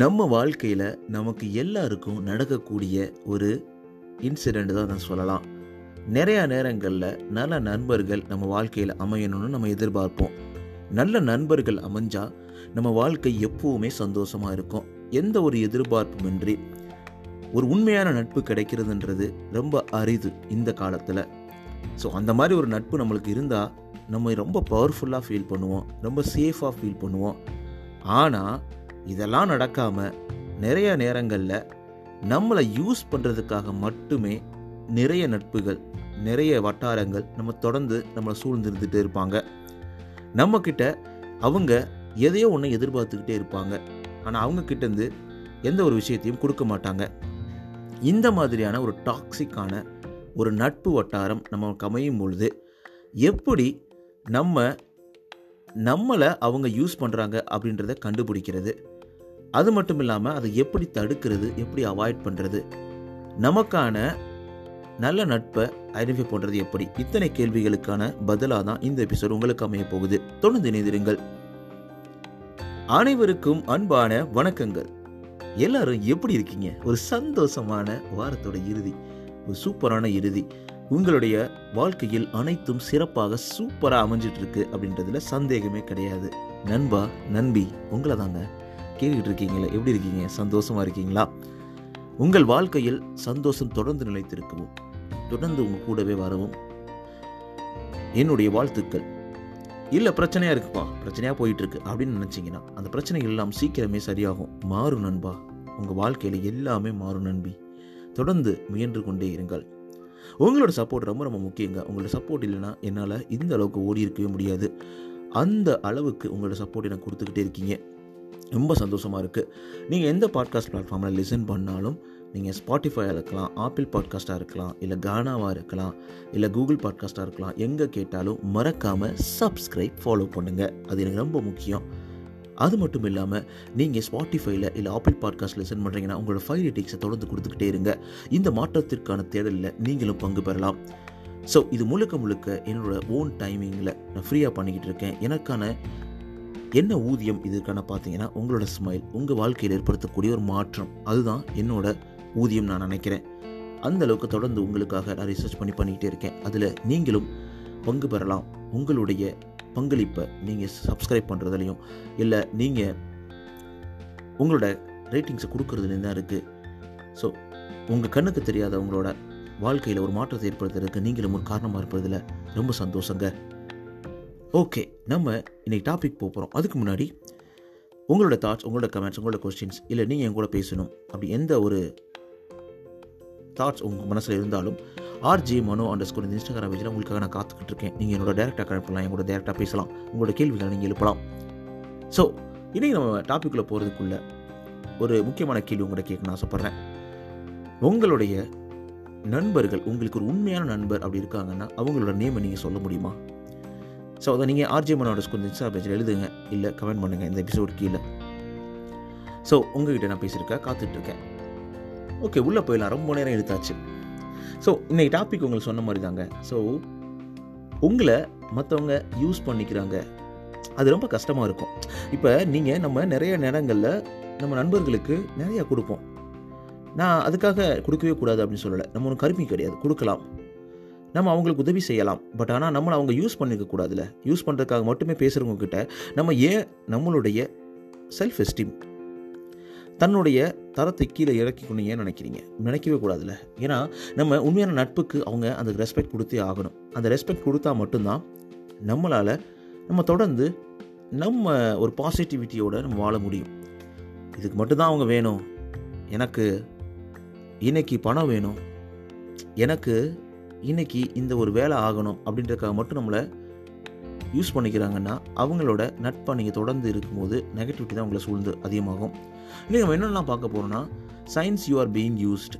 நம்ம வாழ்க்கையில் நமக்கு எல்லாருக்கும் நடக்கக்கூடிய ஒரு இன்சிடெண்ட் தான் நான் சொல்லலாம். நிறையா நேரங்களில் நல்ல நண்பர்கள் நம்ம வாழ்க்கையில் அமையணும்னு நம்ம எதிர்பார்ப்போம். நல்ல நண்பர்கள் அமைஞ்சால் நம்ம வாழ்க்கை எப்பவுமே சந்தோஷமாக இருக்கும். எந்த ஒரு எதிர்பார்ப்புமின்றி ஒரு உண்மையான நட்பு கிடைக்கிறதுன்றது ரொம்ப அரிது இந்த காலத்தில். ஸோ அந்த மாதிரி ஒரு நட்பு நம்மளுக்கு இருந்தால் நம்ம ரொம்ப பவர்ஃபுல்லாக ஃபீல் பண்ணுவோம். ரொம்ப சேஃபாக ஃபீல் பண்ணுவோம். ஆனால் இதெல்லாம் நடக்காமல் நிறைய நேரங்களில் நம்மளை யூஸ் பண்ணுறதுக்காக மட்டுமே நிறைய நட்புகள் நிறைய வட்டாரங்கள் நம்ம தொடர்ந்து நம்மளை சூழ்ந்திருந்துகிட்டே இருப்பாங்க. நம்மக்கிட்ட அவங்க எதையோ ஒன்று எதிர்பார்த்துக்கிட்டே இருப்பாங்க. ஆனால் அவங்கக்கிட்டேருந்து எந்த ஒரு விஷயத்தையும் கொடுக்க மாட்டாங்க. இந்த மாதிரியான ஒரு டாக்ஸிக்கான ஒரு நட்பு வட்டாரம் நமக்கு அமையும் பொழுது எப்படி நம்ம நம்மளை அவங்க யூஸ் பண்ணுறாங்க அப்படின்றத கண்டுபிடிக்கிறது. அது மட்டும் இல்லாமல் அதை எப்படி தடுக்கிறது எப்படி அவாய்ட் பண்ணுறது நமக்கான நல்ல நட்பை ஐடென்டிஃபை பண்ணுறது எப்படி? இத்தனை கேள்விகளுக்கான பதிலாக தான் இந்த எபிசோட் உங்களுக்கு அமைய போகுது. தொடர்ந்து இணைந்திருங்கள். அனைவருக்கும் அன்பான வணக்கங்கள். எல்லாரும் எப்படி இருக்கீங்க? ஒரு சந்தோஷமான வாரத்தோட இறுதி ஒரு சூப்பரான இறுதி. உங்களுடைய வாழ்க்கையில் அனைத்தும் சிறப்பாக சூப்பராக அமைஞ்சிட்டு இருக்கு அப்படின்றதுல சந்தேகமே கிடையாது. நண்பா நண்பி உங்களை தாங்க கேட்டுக்கிட்டு இருக்கீங்களே எப்படி இருக்கீங்க? சந்தோஷமாக இருக்கீங்களா? உங்கள் வாழ்க்கையில் சந்தோஷம் தொடர்ந்து நிலைத்திருக்கவும் தொடர்ந்து உங்கள் கூடவே வரவும் என்னுடைய வாழ்த்துக்கள். இல்லை பிரச்சனையாக இருக்குப்பா. பிரச்சனையாக போயிட்டுருக்கு அப்படின்னு நினச்சிங்கன்னா அந்த பிரச்சனைகள் எல்லாம் சீக்கிரமே சரியாகும். மாறும் நண்பா. உங்கள் வாழ்க்கையில் எல்லாமே மாறும் நண்பி. தொடர்ந்து முயன்று கொண்டே இருங்கள். உங்களோட சப்போர்ட் ரொம்ப ரொம்ப முக்கியங்க. உங்களோட சப்போர்ட் இல்லைன்னா என்னால் இந்த அளவுக்கு ஓடி இருக்கவே முடியாது. அந்த அளவுக்கு உங்களோட சப்போர்ட் எனக்கு கொடுத்துக்கிட்டே இருக்கீங்க. ரொம்ப சந்தோஷமாக இருக்குது நீங்கள் எந்த பாட்காஸ்ட் பிளாட்ஃபார்மில் லிசன் பண்ணாலும் நீங்கள் ஸ்பாட்டிஃபையாக இருக்கலாம் ஆப்பிள் பாட்காஸ்ட்டாக இருக்கலாம் இல்லை கானாவாக இருக்கலாம் இல்லை கூகுள் பாட்காஸ்ட்டாக இருக்கலாம் எங்கே கேட்டாலும் மறக்காமல் சப்ஸ்கிரைப் ஃபாலோ பண்ணுங்கள் அது எனக்கு ரொம்ப முக்கியம். அது மட்டும் இல்லாமல் நீங்கள் ஸ்பாட்டிஃபைல இல்லை ஆப்பிள் பாட்காஸ்ட் லிசன் பண்ணுறீங்கன்னா உங்களோட ஃபைவ் ரேட்டிங்ஸை தொடர்ந்து கொடுத்துக்கிட்டே இருங்க. இந்த மாற்றத்திற்கான தேடலில் நீங்களும் பங்கு பெறலாம். ஸோ இது முழுக்க முழுக்க என்னோடய ஓன் டைமிங்கில் நான் ஃப்ரீயாக பண்ணிக்கிட்டு இருக்கேன். எனக்கான என்ன ஊதியம் இதற்கான பார்த்தீங்கன்னா உங்களோட ஸ்மைல் உங்கள் வாழ்க்கையில் ஏற்படுத்தக்கூடிய ஒரு மாற்றம். அதுதான் என்னோட ஊதியம் நான் நினைக்கிறேன். அந்த அளவுக்கு தொடர்ந்து உங்களுக்காக நான் ரிசர்ச் பண்ணி பண்ணிக்கிட்டே இருக்கேன். அதில் நீங்களும் பங்கு பெறலாம். உங்களுடைய பங்களிப்பை நீங்கள் சப்ஸ்கிரைப் பண்ணுறதுலையும் இல்லை நீங்கள் உங்களோட ரேட்டிங்ஸை கொடுக்கறதுலேயும் தான் இருக்குது ஸோ உங்கள் கண்ணுக்கு தெரியாத உங்களோட வாழ்க்கையில் ஒரு மாற்றத்தை ஏற்படுத்துறதுக்கு நீங்களும் ஒரு காரணமாக இருப்பதில் ரொம்ப சந்தோஷங்க. ஓகே நம்ம இன்றைக்கி டாபிக் போகிறோம் அதுக்கு முன்னாடி உங்களோட தாட்ஸ் உங்களோட கமெண்ட்ஸ் உங்களோட கொஸ்டின்ஸ் இல்லை நீங்கள் என் கூட பேசணும் அப்படி எந்த ஒரு தாட்ஸ் உங்கள் மனசில் இருந்தாலும் ஆர்ஜே மனோ அண்டர் ஸ்கூல் இந்த இன்ஸ்டாகிராம் பேஜில் உங்களுக்காக நான் காத்துக்கிட்டு இருக்கேன். நீங்கள் என்னோட டேரெக்டாக கனெக்ட் பண்ணலாம் என் கூட டேரெக்டாக பேசலாம். உங்களோட கேள்விகளை நீங்கள் எழுப்பலாம். ஸோ இன்றைக்கி நம்ம டாப்பிக்குள்ளே போகிறதுக்குள்ள ஒரு முக்கியமான கேள்வி உங்கள்கிட்ட கேட்கணும் ஆசைப்பட்றேன். உங்களுடைய நண்பர்கள் உங்களுக்கு ஒரு உண்மையான நண்பர் அப்படி இருக்காங்கன்னா அவங்களோட நேமை நீங்கள் சொல்ல முடியுமா? ஸோ அதை நீங்கள் ஆர்ஜே மனோட ஸ்கூல் இன்ஸ்டா பேஜில் எழுதுங்க. இல்லை கமெண்ட் பண்ணுங்கள் இந்த எபிசோடு கீழே. ஸோ உங்ககிட்ட நான் பேசியிருக்கேன் காத்துட்ருக்கேன். ஓகே உள்ளே போயிடலாம் ரொம்ப நேரம் எடுத்தாச்சு ஸோ இன்றைக்கி டாபிக் உங்களுக்கு சொன்ன மாதிரி தாங்க ஸோ உங்களை மற்றவங்க யூஸ் பண்ணிக்கிறாங்க. அது ரொம்ப கஷ்டமாக இருக்கும். இப்போ நீங்கள் நம்ம நிறைய நேரங்களில் நம்ம நண்பர்களுக்கு நிறையா கொடுப்போம். நான் அதுக்காக கொடுக்கவே கூடாது அப்படின்னு சொல்லலை. நம்ம ஒன்று கருமி கிடையாது. கொடுக்கலாம். நம்ம அவங்களுக்கு உதவி செய்யலாம். பட் ஆனால் நம்மளை அவங்க யூஸ் பண்ணிக்க கூடாதுல யூஸ் பண்ணுறதுக்காக மட்டுமே பேசுகிறவங்க கிட்ட நம்ம ஏன் நம்மளுடைய செல்ஃப் எஸ்டீம் தன்னுடைய தரத்தை கீழே இறக்கிக்கணும் ஏன் நினைக்கிறீங்க? நினைக்கவே கூடாதுல்ல. ஏன்னா நம்ம உண்மையான நட்புக்கு அவங்க அந்த ரெஸ்பெக்ட் கொடுத்தே ஆகணும். அந்த ரெஸ்பெக்ட் கொடுத்தா மட்டும்தான் நம்மளால் நம்ம தொடர்ந்து நம்ம ஒரு பாசிட்டிவிட்டியோடு நம்ம வாழ முடியும். இதுக்கு மட்டும்தான் அவங்க வேணும். எனக்கு இன்னைக்கு பணம் வேணும். எனக்கு இன்னைக்கு இந்த ஒரு வேலை ஆகணும் அப்படின்றதுக்காக மட்டும் நம்மளை யூஸ் பண்ணிக்கிறாங்கன்னா அவங்களோட நட்பை நீங்கள் தொடர்ந்து இருக்கும்போது நெகட்டிவிட்டி தான் உங்களை சூழ்ந்து அதிகமாகும். இல்லை நம்ம என்னென்னலாம் பார்க்க போகிறோம்னா signs you are being used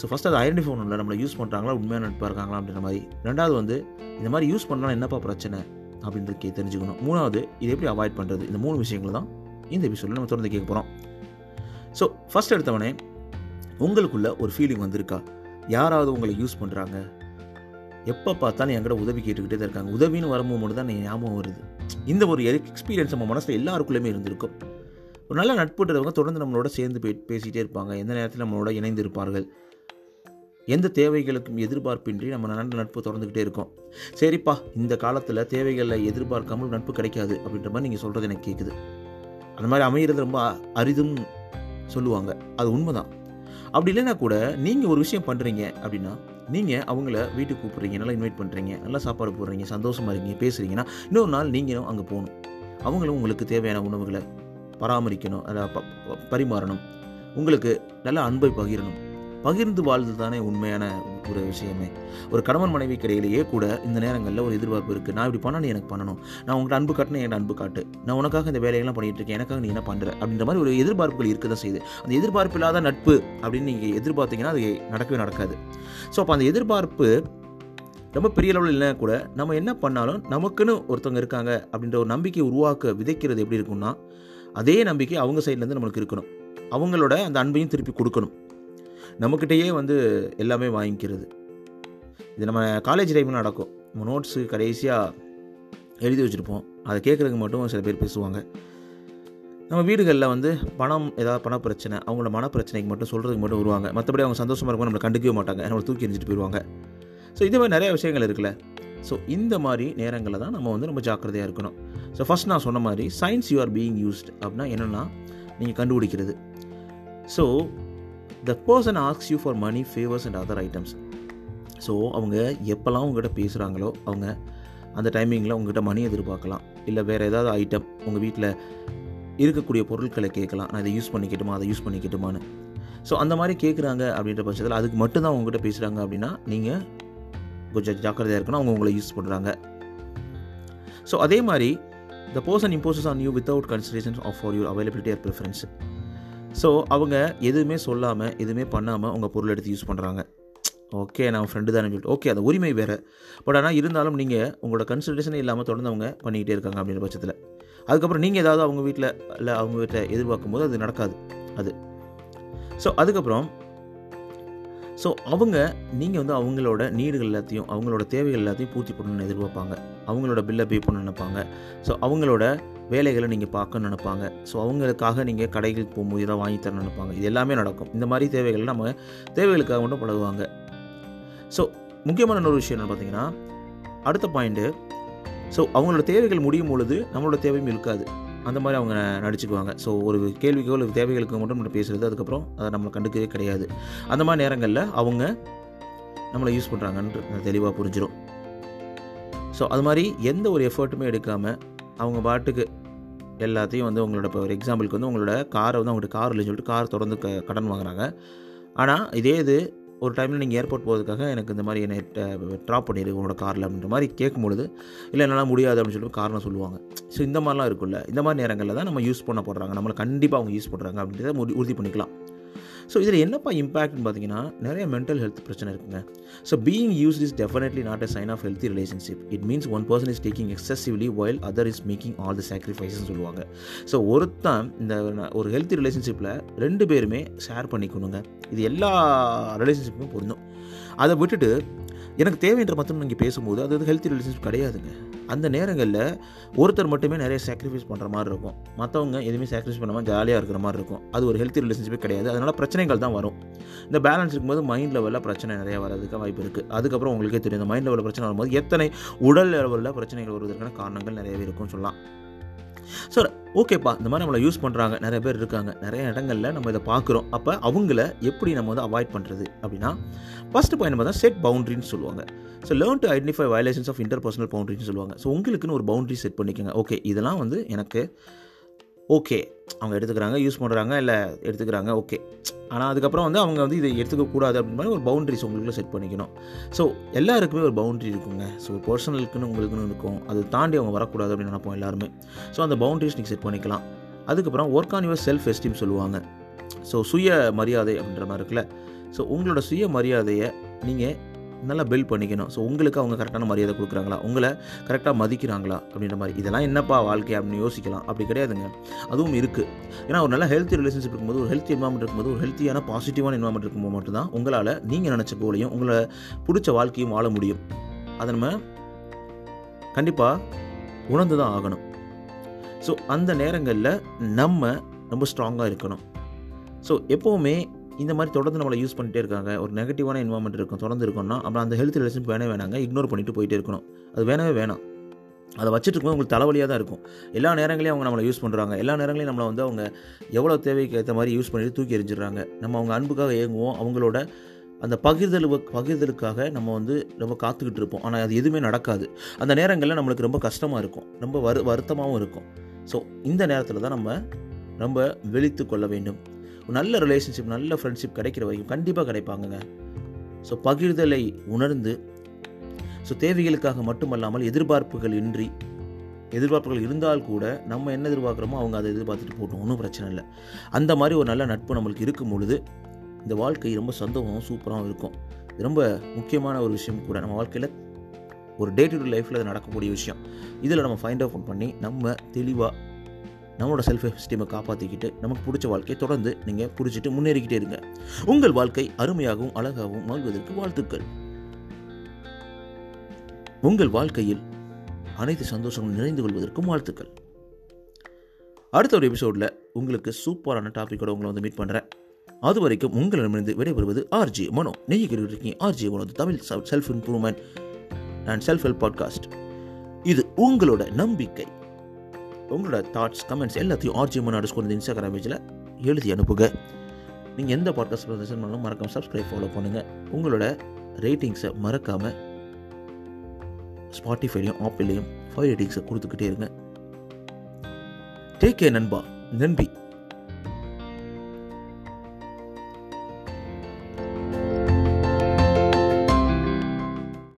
so first அதை ஐடென்டிஃபை பண்ணல நம்மளை யூஸ் பண்ணுறாங்களா உண்மையான நட்பாக இருக்காங்களா அப்படின்ற மாதிரி. ரெண்டாவது வந்து இந்த மாதிரி யூஸ் பண்ணலாம் என்னப்பா பிரச்சனை அப்படின்றது கே தெரிஞ்சுக்கணும். மூணாவது இதை எப்படி அவாய்ட் பண்ணுறது இந்த மூணு விஷயங்கள் தான் இந்த எபிசோடில் நம்ம தொடர்ந்து கேட்க போகிறோம் ஸோ ஃபஸ்ட் எடுத்தவனே உங்களுக்குள்ள ஒரு ஃபீலிங் வந்திருக்கா? யாராவது உங்களை யூஸ் பண்ணுறாங்க எப்போ பார்த்தாலும் என்கிட்ட உதவி கேட்டுக்கிட்டே தான் இருக்காங்க. உதவின்னு வரும்போது மட்டும் தான் ஞாபகம் வருது. இந்த ஒரு எக்ஸ்பீரியன்ஸ் நம்ம மனசில் எல்லாருக்குள்ளேயுமே இருந்திருக்கும். ஒரு நல்ல நட்புன்றவங்க தொடர்ந்து நம்மளோட சேர்ந்து பே பேசிகிட்டே இருப்பாங்க. எந்த நேரத்தில் நம்மளோட இணைந்து இருப்பார்கள் எந்த தேவைகளுக்கும் எதிர்பார்ப்பின்றி நம்ம நல்ல நட்பு தொடர்ந்துக்கிட்டே இருக்கோம். சரிப்பா இந்த காலத்தில் தேவைகளில் எதிர்பார்க்காமல் நட்பு கிடைக்காது அப்படின்ற மாதிரி நீங்கள் சொல்கிறது எனக்கு கேட்குது அந்த மாதிரி அமையிறது ரொம்ப அரிதும் சொல்லுவாங்க. அது உண்மைதான். அப்படி இல்லைன்னா கூட நீங்கள் ஒரு விஷயம் பண்ணுறீங்க அப்படின்னா நீங்கள் அவங்கள வீட்டுக்கு கூப்பிட்றீங்க நல்லா இன்வைட் பண்ணுறீங்க நல்லா சாப்பாடு போடுறீங்க சந்தோஷமாக இருக்கீங்க பேசுகிறீங்கன்னா இன்னொரு நாள் நீங்களும் அங்கே போகணும். அவங்களும் உங்களுக்கு தேவையான உணவுகளை பராமரிக்கணும் அதை பரிமாறணும். உங்களுக்கு நல்ல அன்பை பகிரணும். பகிர்ந்து வாழ்ந்து தானே உண்மையான ஒரு விஷயமே. ஒரு கணவன் மனைவிக்கு இடையிலேயே கூட இந்த நேரங்களில் ஒரு எதிர்பார்ப்பு இருக்குது நான் இப்படி பண்ண நீ எனக்கு பண்ணணும். நான் உங்கள்கிட்ட அன்பு காட்டினா என் அன்பு காட்டு. நான் உனக்காக இந்த வேலையெல்லாம் பண்ணிட்டு இருக்கேன். எனக்காக நீ என்ன பண்ணுற அப்படின்ற மாதிரி ஒரு எதிர்பார்ப்புகள் இருக்க தான் செய்யுது. அந்த எதிர்பார்ப்பு இல்லாத நட்பு அப்படின்னு நீங்கள் எதிர்பார்த்தீங்கன்னா அது நடக்கவே நடக்காது. ஸோ அப்போ அந்த எதிர்பார்ப்பு ரொம்ப பெரிய அளவில் இல்லைனா கூட நம்ம என்ன பண்ணாலும் நமக்குன்னு ஒருத்தவங்க இருக்காங்க அப்படின்ற ஒரு நம்பிக்கை உருவாக்க விதைக்கிறது எப்படி இருக்கும்னா அதே நம்பிக்கை அவங்க சைட்லேருந்து நம்மளுக்கு இருக்கணும். அவங்களோட அந்த அன்பையும் திருப்பி கொடுக்கணும். நம்மக்கிட்டேயே வந்து எல்லாமே வாங்கிக்கிறது. இது நம்ம காலேஜ் டைமில் நடக்கும். நம்ம நோட்ஸு கடைசியாக எழுதி வச்சுருப்போம். அதை கேட்குறதுக்கு மட்டும் சில பேர் பேசுவாங்க. நம்ம வீடுகளில் வந்து பணம் ஏதாவது பண பிரச்சனை அவங்களோட மன பிரச்சனைக்கு மட்டும் சொல்கிறதுக்கு மட்டும் வருவாங்க. மற்றபடி அவங்க சந்தோஷமாக இருக்கும் நம்மளை கண்டுக்கவே மாட்டாங்க. நம்மளை தூக்கி எறிஞ்சிட்டு போயிடுவாங்க ஸோ இது மாதிரி நிறைய விஷயங்கள் இருக்குல்ல. ஸோ இந்த மாதிரி நேரங்களில் தான் நம்ம வந்து ரொம்ப ஜாக்கிரதையாக இருக்கணும். ஸோ ஃபஸ்ட் நான் சொன்ன மாதிரி signs you are being used அப்படின்னா என்னென்னா நீங்கள் கண்டுபிடிக்கிறது. So the person asks you for money favours and other items so அவங்க எப்போல்லாம் உங்ககிட்ட பேசுகிறாங்களோ அவங்க அந்த டைமிங்கில் உங்கள்கிட்ட மணி எதிர்பார்க்கலாம். இல்லை வேறு ஏதாவது ஐட்டம் உங்கள் வீட்டில் இருக்கக்கூடிய பொருட்களை கேட்கலாம். நான் இதை யூஸ் பண்ணிக்கட்டுமா அதை யூஸ் பண்ணிக்கட்டுமான்னு. ஸோ அந்த மாதிரி கேட்குறாங்க அப்படின்ற பட்சத்தில் அதுக்கு மட்டும்தான் உங்ககிட்ட பேசுகிறாங்க அப்படின்னா நீங்கள் கொஞ்சம் ஜாக்கிரதையாக இருக்கணும். அவங்க உங்களை யூஸ் பண்ணுறாங்க ஸோ அதே மாதிரி the person imposes on you without consideration of for your availability or preference so அவங்க எதுவுமே சொல்லாமல் எதுவுமே பண்ணாமல் உங்கள் பொருள் எடுத்து யூஸ் பண்ணுறாங்க ஓகே நான் ஃப்ரெண்டு தானே சொல்லிட்டு. ஓகே அந்த உரிமை வேறு. பட் ஆனால் இருந்தாலும் நீங்கள் உங்களோட கன்சல்டேஷனே இல்லாமல் தொடர்ந்து அவங்க பண்ணிக்கிட்டே இருக்காங்க அப்படின்ற பட்சத்தில். அதுக்கப்புறம் நீங்கள் ஏதாவது அவங்க வீட்டில் இல்லை அவங்க வீட்டில் எதிர்பார்க்கும் போது அது நடக்காது. அது. ஸோ அதுக்கப்புறம் ஸோ அவங்க நீங்கள் வந்து அவங்களோட நீடுகள் எல்லாத்தையும் அவங்களோட தேவைகள் எல்லாத்தையும் பூர்த்தி பண்ணணும்னு எதிர்பார்ப்பாங்க. அவங்களோட பில்லை பே பண்ண நினைப்பாங்க. ஸோ அவங்களோட வேலைகளை நீங்கள் பார்க்கணும்னு நினைப்பாங்க. ஸோ அவங்களுக்காக நீங்கள் கடைகளுக்கு போகும்போது இதை வாங்கி தரணும்னு நினைப்பாங்க. இது எல்லாமே நடக்கும். இந்த மாதிரி தேவைகள் நம்ம தேவைகளுக்காக மட்டும் பழகுவாங்க. ஸோ முக்கியமான இன்னொரு விஷயம் என்ன பார்த்தீங்கன்னா அடுத்த பாயிண்ட்டு ஸோ அவங்களோட தேவைகள் முடியும் பொழுது நம்மளோட தேவையும் இருக்காது. அந்த மாதிரி அவங்க நடிச்சுக்குவாங்க. ஸோ ஒரு கேள்விக்கோ இல்லை தேவைகளுக்கு மட்டும் நம்ம பேசுகிறது அதுக்கப்புறம் அதை நம்ம கண்டுக்கவே கிடையாது. அந்த மாதிரி நேரங்களில் அவங்க நம்மளை யூஸ் பண்ணுறாங்கன்னு தெளிவாக புரிஞ்சிடும் ஸோ அது மாதிரி எந்த ஒரு எஃபர்ட்டுமே எடுக்காமல் அவங்க பாட்டுக்கு எல்லாத்தையும் வந்து உங்களோட இப்போ ஒரு எக்ஸாம்பிளுக்கு வந்து உங்களோட காரை வந்து அவங்கள்ட்ட கார் இல்லைன்னு சொல்லிட்டு கார் தொடர்ந்து க கடன் வாங்குறாங்க. ஆனால் இதே இது ஒரு டைமில் நீங்கள் ஏர்போர்ட் போகிறதுக்காக எனக்கு இந்த மாதிரி என்னை ட்ராப் பண்ணிடு உங்களோட காரில் அப்படின்ற மாதிரி கேட்கும்பொழுது இல்லை என்னால் முடியாது அப்படின்னு சொல்லிட்டு காரணம் சொல்லுவாங்க. ஸோ இந்த மாதிரிலாம் இருக்குல்ல இந்த மாதிரி நேரங்களில் தான் நம்ம யூஸ் பண்ண போடுறாங்க. நம்மளை கண்டிப்பாக அவங்க யூஸ் பண்ணுறாங்க அப்படின்றத உறுதி பண்ணிக்கலாம். ஸோ இதில் என்னப்பா இம்பாக்ட்னு பார்த்தீங்கன்னா நிறைய மென்டல் ஹெல்த் பிரச்சனை இருக்குங்க. So being used is definitely not a sign of healthy relationship it means one person is taking excessively while other is making all the sacrifices சொல்லுவாங்க. ஸோ ஒருத்தன் இந்த ஒரு ஹெல்த்தி ரிலேஷன்ஷிப்பில் ரெண்டு பேருமே ஷேர் பண்ணிக்கணுங்க. இது எல்லா ரிலேஷன்ஷிப்புமே பொருந்தும். அதை விட்டுட்டு எனக்கு தேவைன்ற மட்டும் நீங்கள் பேசும்போது அது வந்து ஹெல்த்தி ரிலேஷன்ஷிப் கிடையாதுங்க. அந்த நேரங்களில் ஒருத்தர் மட்டுமே நிறைய சாக்ரிஃபைஸ் பண்ணுற மாதிரி இருக்கும். மற்றவங்க எதுவுமே சாக்ரிஃபைஸ் பண்ணாமல் ஜாலியாக இருக்கிற மாதிரி இருக்கும். அது ஒரு ஹெல்த்தி ரிலேஷன்ஷிப்பே கிடையாது. அதனால் பிரச்சனைகள் தான் வரும். இந்த பேலன்ஸ் இருக்கும்போது மைண்ட் லெவலில் பிரச்சனை நிறைய வரதுக்கு வாய்ப்பு இருக்குது அதுக்கப்புறம் உங்களுக்கே தெரியும். இந்த மைண்ட் லெவலில் பிரச்சனை வரும்போது எத்தனை உடல் லெவலில் பிரச்சனைகள் வருவதற்கான காரணங்கள் நிறையவே இருக்கும்னு சொல்லலாம். ஸோ ஓகேப்பா இந்த மாதிரி நம்மளை யூஸ் பண்ணுறாங்க நிறைய பேர் இருக்காங்க. நிறைய இடங்களில் நம்ம இதை பார்க்குறோம். அப்போ அவங்கள எப்படி நம்ம வந்து அவாய்ட் பண்ணுறது அப்படின்னா ஃபஸ்ட்டு பாயிண்ட் பார்த்தா செட் பவுண்ட்ரின்னு சொல்லுவாங்க. So learn to identify violations of interpersonal பவுண்ட்ரின்னு சொல்லுவாங்க. ஸோ உங்களுக்குன்னு ஒரு பவுண்ட்ரி செட் பண்ணிக்கோங்க. ஓகே இதெல்லாம் வந்து எனக்கு ஓகே. அவங்க எடுத்துக்கிறாங்க யூஸ் பண்ணுறாங்க இல்லை எடுத்துக்கிறாங்க ஓகே. ஆனால் அதுக்கப்புறம் வந்து அவங்க வந்து இதை எடுத்துக்கக்கூடாது அப்படின்னு மாதிரி ஒரு பவுண்ட்ரிஸ் உங்களுக்குள்ள செட் பண்ணிக்கணும். ஸோ எல்லாருக்குமே ஒரு பவுண்ட்ரி இருக்குங்க. ஸோ பர்சனலுக்குன்னு உங்களுக்குன்னு இருக்கும். அது தாண்டி அவங்க வரக்கூடாது அப்படின்னு நினைப்போம் எல்லாருமே. ஸோ அந்த பவுண்ட்ரிஸ் நீங்கள் செட் பண்ணிக்கலாம். அதுக்கப்புறம் work on your self esteem சொல்லுவாங்க. ஸோ சுய மரியாதை அப்படின்ற மாதிரி இருக்குல்ல. ஸோ உங்களோட சுய மரியாதையை நீங்கள் நல்லா பில்ட் பண்ணிக்கணும். ஸோ உங்களுக்கு அவங்க கரெக்டான மரியாதை கொடுக்குறாங்களா? உங்களை கரெக்டாக மதிக்கிறாங்களா? அப்படின்ற மாதிரி. இதெல்லாம் என்னப்பா வாழ்க்கை அப்படின்னு யோசிக்கலாம். அப்படி கிடையாதுங்க. அதுவும் இருக்குது ஏன்னா ஒரு நல்ல ஹெல்த்தி ரிலேஷன்ஷிப் இருக்கும்போது ஒரு ஹெல்த்தி என்வாமெண்ட் இருக்கும்போது ஒரு ஹெல்த்தியான பாசிட்டிவான என்வாமெண்ட் இருக்கும்போது மட்டும்தான் உங்களால் நீங்கள் நினச்ச போலையும் உங்களை பிடிச்ச வாழ்க்கையும் வாழ முடியும். அதை நம்ம கண்டிப்பாக உணர்ந்து தான் ஆகணும். ஸோ அந்த நேரங்களில் நம்ம ரொம்ப ஸ்ட்ராங்காக இருக்கணும். ஸோ எப்போவுமே இந்த மாதிரி தொடர்ந்து நம்மளை யூஸ் பண்ணிட்டே இருக்காங்க. ஒரு நெகட்டிவான என்வாமெண்ட் இருக்கும் தொடர்ந்து இருக்கணும்னா அப்புறம் அந்த ஹெல்த் ரிலேஷன் வேணவே வேணாங்க இக்னோர் பண்ணிட்டு போயிட்டே இருக்கணும். அது வேணவே வேணாம். அதை வச்சுட்டு இருக்கும்போது உங்களுக்கு தலைவலியாக தான் இருக்கும். எல்லா நேரங்களையும் அவங்க நம்மளை யூஸ் பண்ணுறாங்க எல்லா நேரங்களையும் நம்மளை வந்து அவங்க எவ்வளோ தேவைக்கு ஏற்ற மாதிரி யூஸ் பண்ணிட்டு தூக்கி எறிஞ்சிடுறாங்க. நம்ம அவங்க அன்புக்காக இயங்குவோம். அவங்களோட அந்த பகிர்தல் பகிர்தலுக்காக நம்ம வந்து ரொம்ப காத்துக்கிட்டு இருப்போம். ஆனால் அது எதுவுமே நடக்காது. அந்த நேரங்களில் நம்மளுக்கு ரொம்ப கஷ்டமாக இருக்கும். ரொம்ப வரு வருத்தமாகவும் இருக்கும். ஸோ இந்த நேரத்தில் தான் நம்ம ரொம்ப வெளித்து கொள்ள வேண்டும். நல்ல ரிலேஷன்ஷிப் நல்ல ஃப்ரெண்ட்ஷிப் கிடைக்கிற வரைக்கும் கண்டிப்பாக கிடைப்பாங்கங்க. ஸோ பகிர்தலை உணர்ந்து ஸோ தேவைகளுக்காக மட்டுமல்லாமல் எதிர்பார்ப்புகள் இன்றி எதிர்பார்ப்புகள் இருந்தால் கூட நம்ம என்ன எதிர்பார்க்குறோமோ அவங்க அதை எதிர்பார்த்துட்டு போட்டோம் ஒன்றும் பிரச்சனை இல்லை. அந்த மாதிரி ஒரு நல்ல நட்பு நம்மளுக்கு இருக்கும் பொழுது இந்த வாழ்க்கை ரொம்ப சந்தோஷமாகவும் சூப்பராகவும் இருக்கும். இது ரொம்ப முக்கியமான ஒரு விஷயம் கூட. நம்ம வாழ்க்கையில் ஒரு டே டு டே லைஃப்பில் அது நடக்கக்கூடிய விஷயம். இதில் நம்ம ஃபைண்ட் அவுட் பண்ணி நம்ம தெளிவாக நம்மளோட செல்ஃப் எஸ்டீமை காப்பாற்றிக்கிட்டு நமக்கு பிடிச்ச வாழ்க்கையை தொடர்ந்து நீங்கள் பிடிச்சிட்டு முன்னேறிக்கிட்டே இருங்க. உங்கள் வாழ்க்கை அருமையாகவும் அழகாகவும் வாழ்வதற்கு வாழ்த்துக்கள். உங்கள் வாழ்க்கையில் அனைத்து சந்தோஷங்களும் நிறைந்து கொள்வதற்கும் வாழ்த்துக்கள். அடுத்த ஒரு எபிசோடில் உங்களுக்கு சூப்பரான டாப்பிக்கோட உங்களை வந்து மீட் பண்ணுறேன் அது வரைக்கும் உங்களிடமிருந்து விடைபெறுவது ஆர்ஜி மனோ. நீங்கள் இருக்கீங்க RJ Mano Tamil self improvement and self help podcast இது உங்களோட நம்பிக்கை. உங்களோட தாட்ஸ் கமெண்ட்ஸ் எல்லாத்தையும் ஆர்ஜி முன்னாடி கொண்டு இன்ஸ்டாகிராம் பேஜில் எழுதி அனுப்புங்க. நீங்கள் எந்த பாட்காஸ்ட் ப்ரெசன்ட் பண்ணாலும் மறக்காமல் சப்ஸ்கிரைப் ஃபாலோ பண்ணுங்கள் உங்களோட ரேட்டிங்ஸை மறக்காமல் ஸ்பாட்டிஃபைலையும் ஆப்பிள்லையும் ஃபைவ் ரேட்டிங்ஸை கொடுத்துக்கிட்டே இருங்க. டேக் கே நண்பா. நன்றி.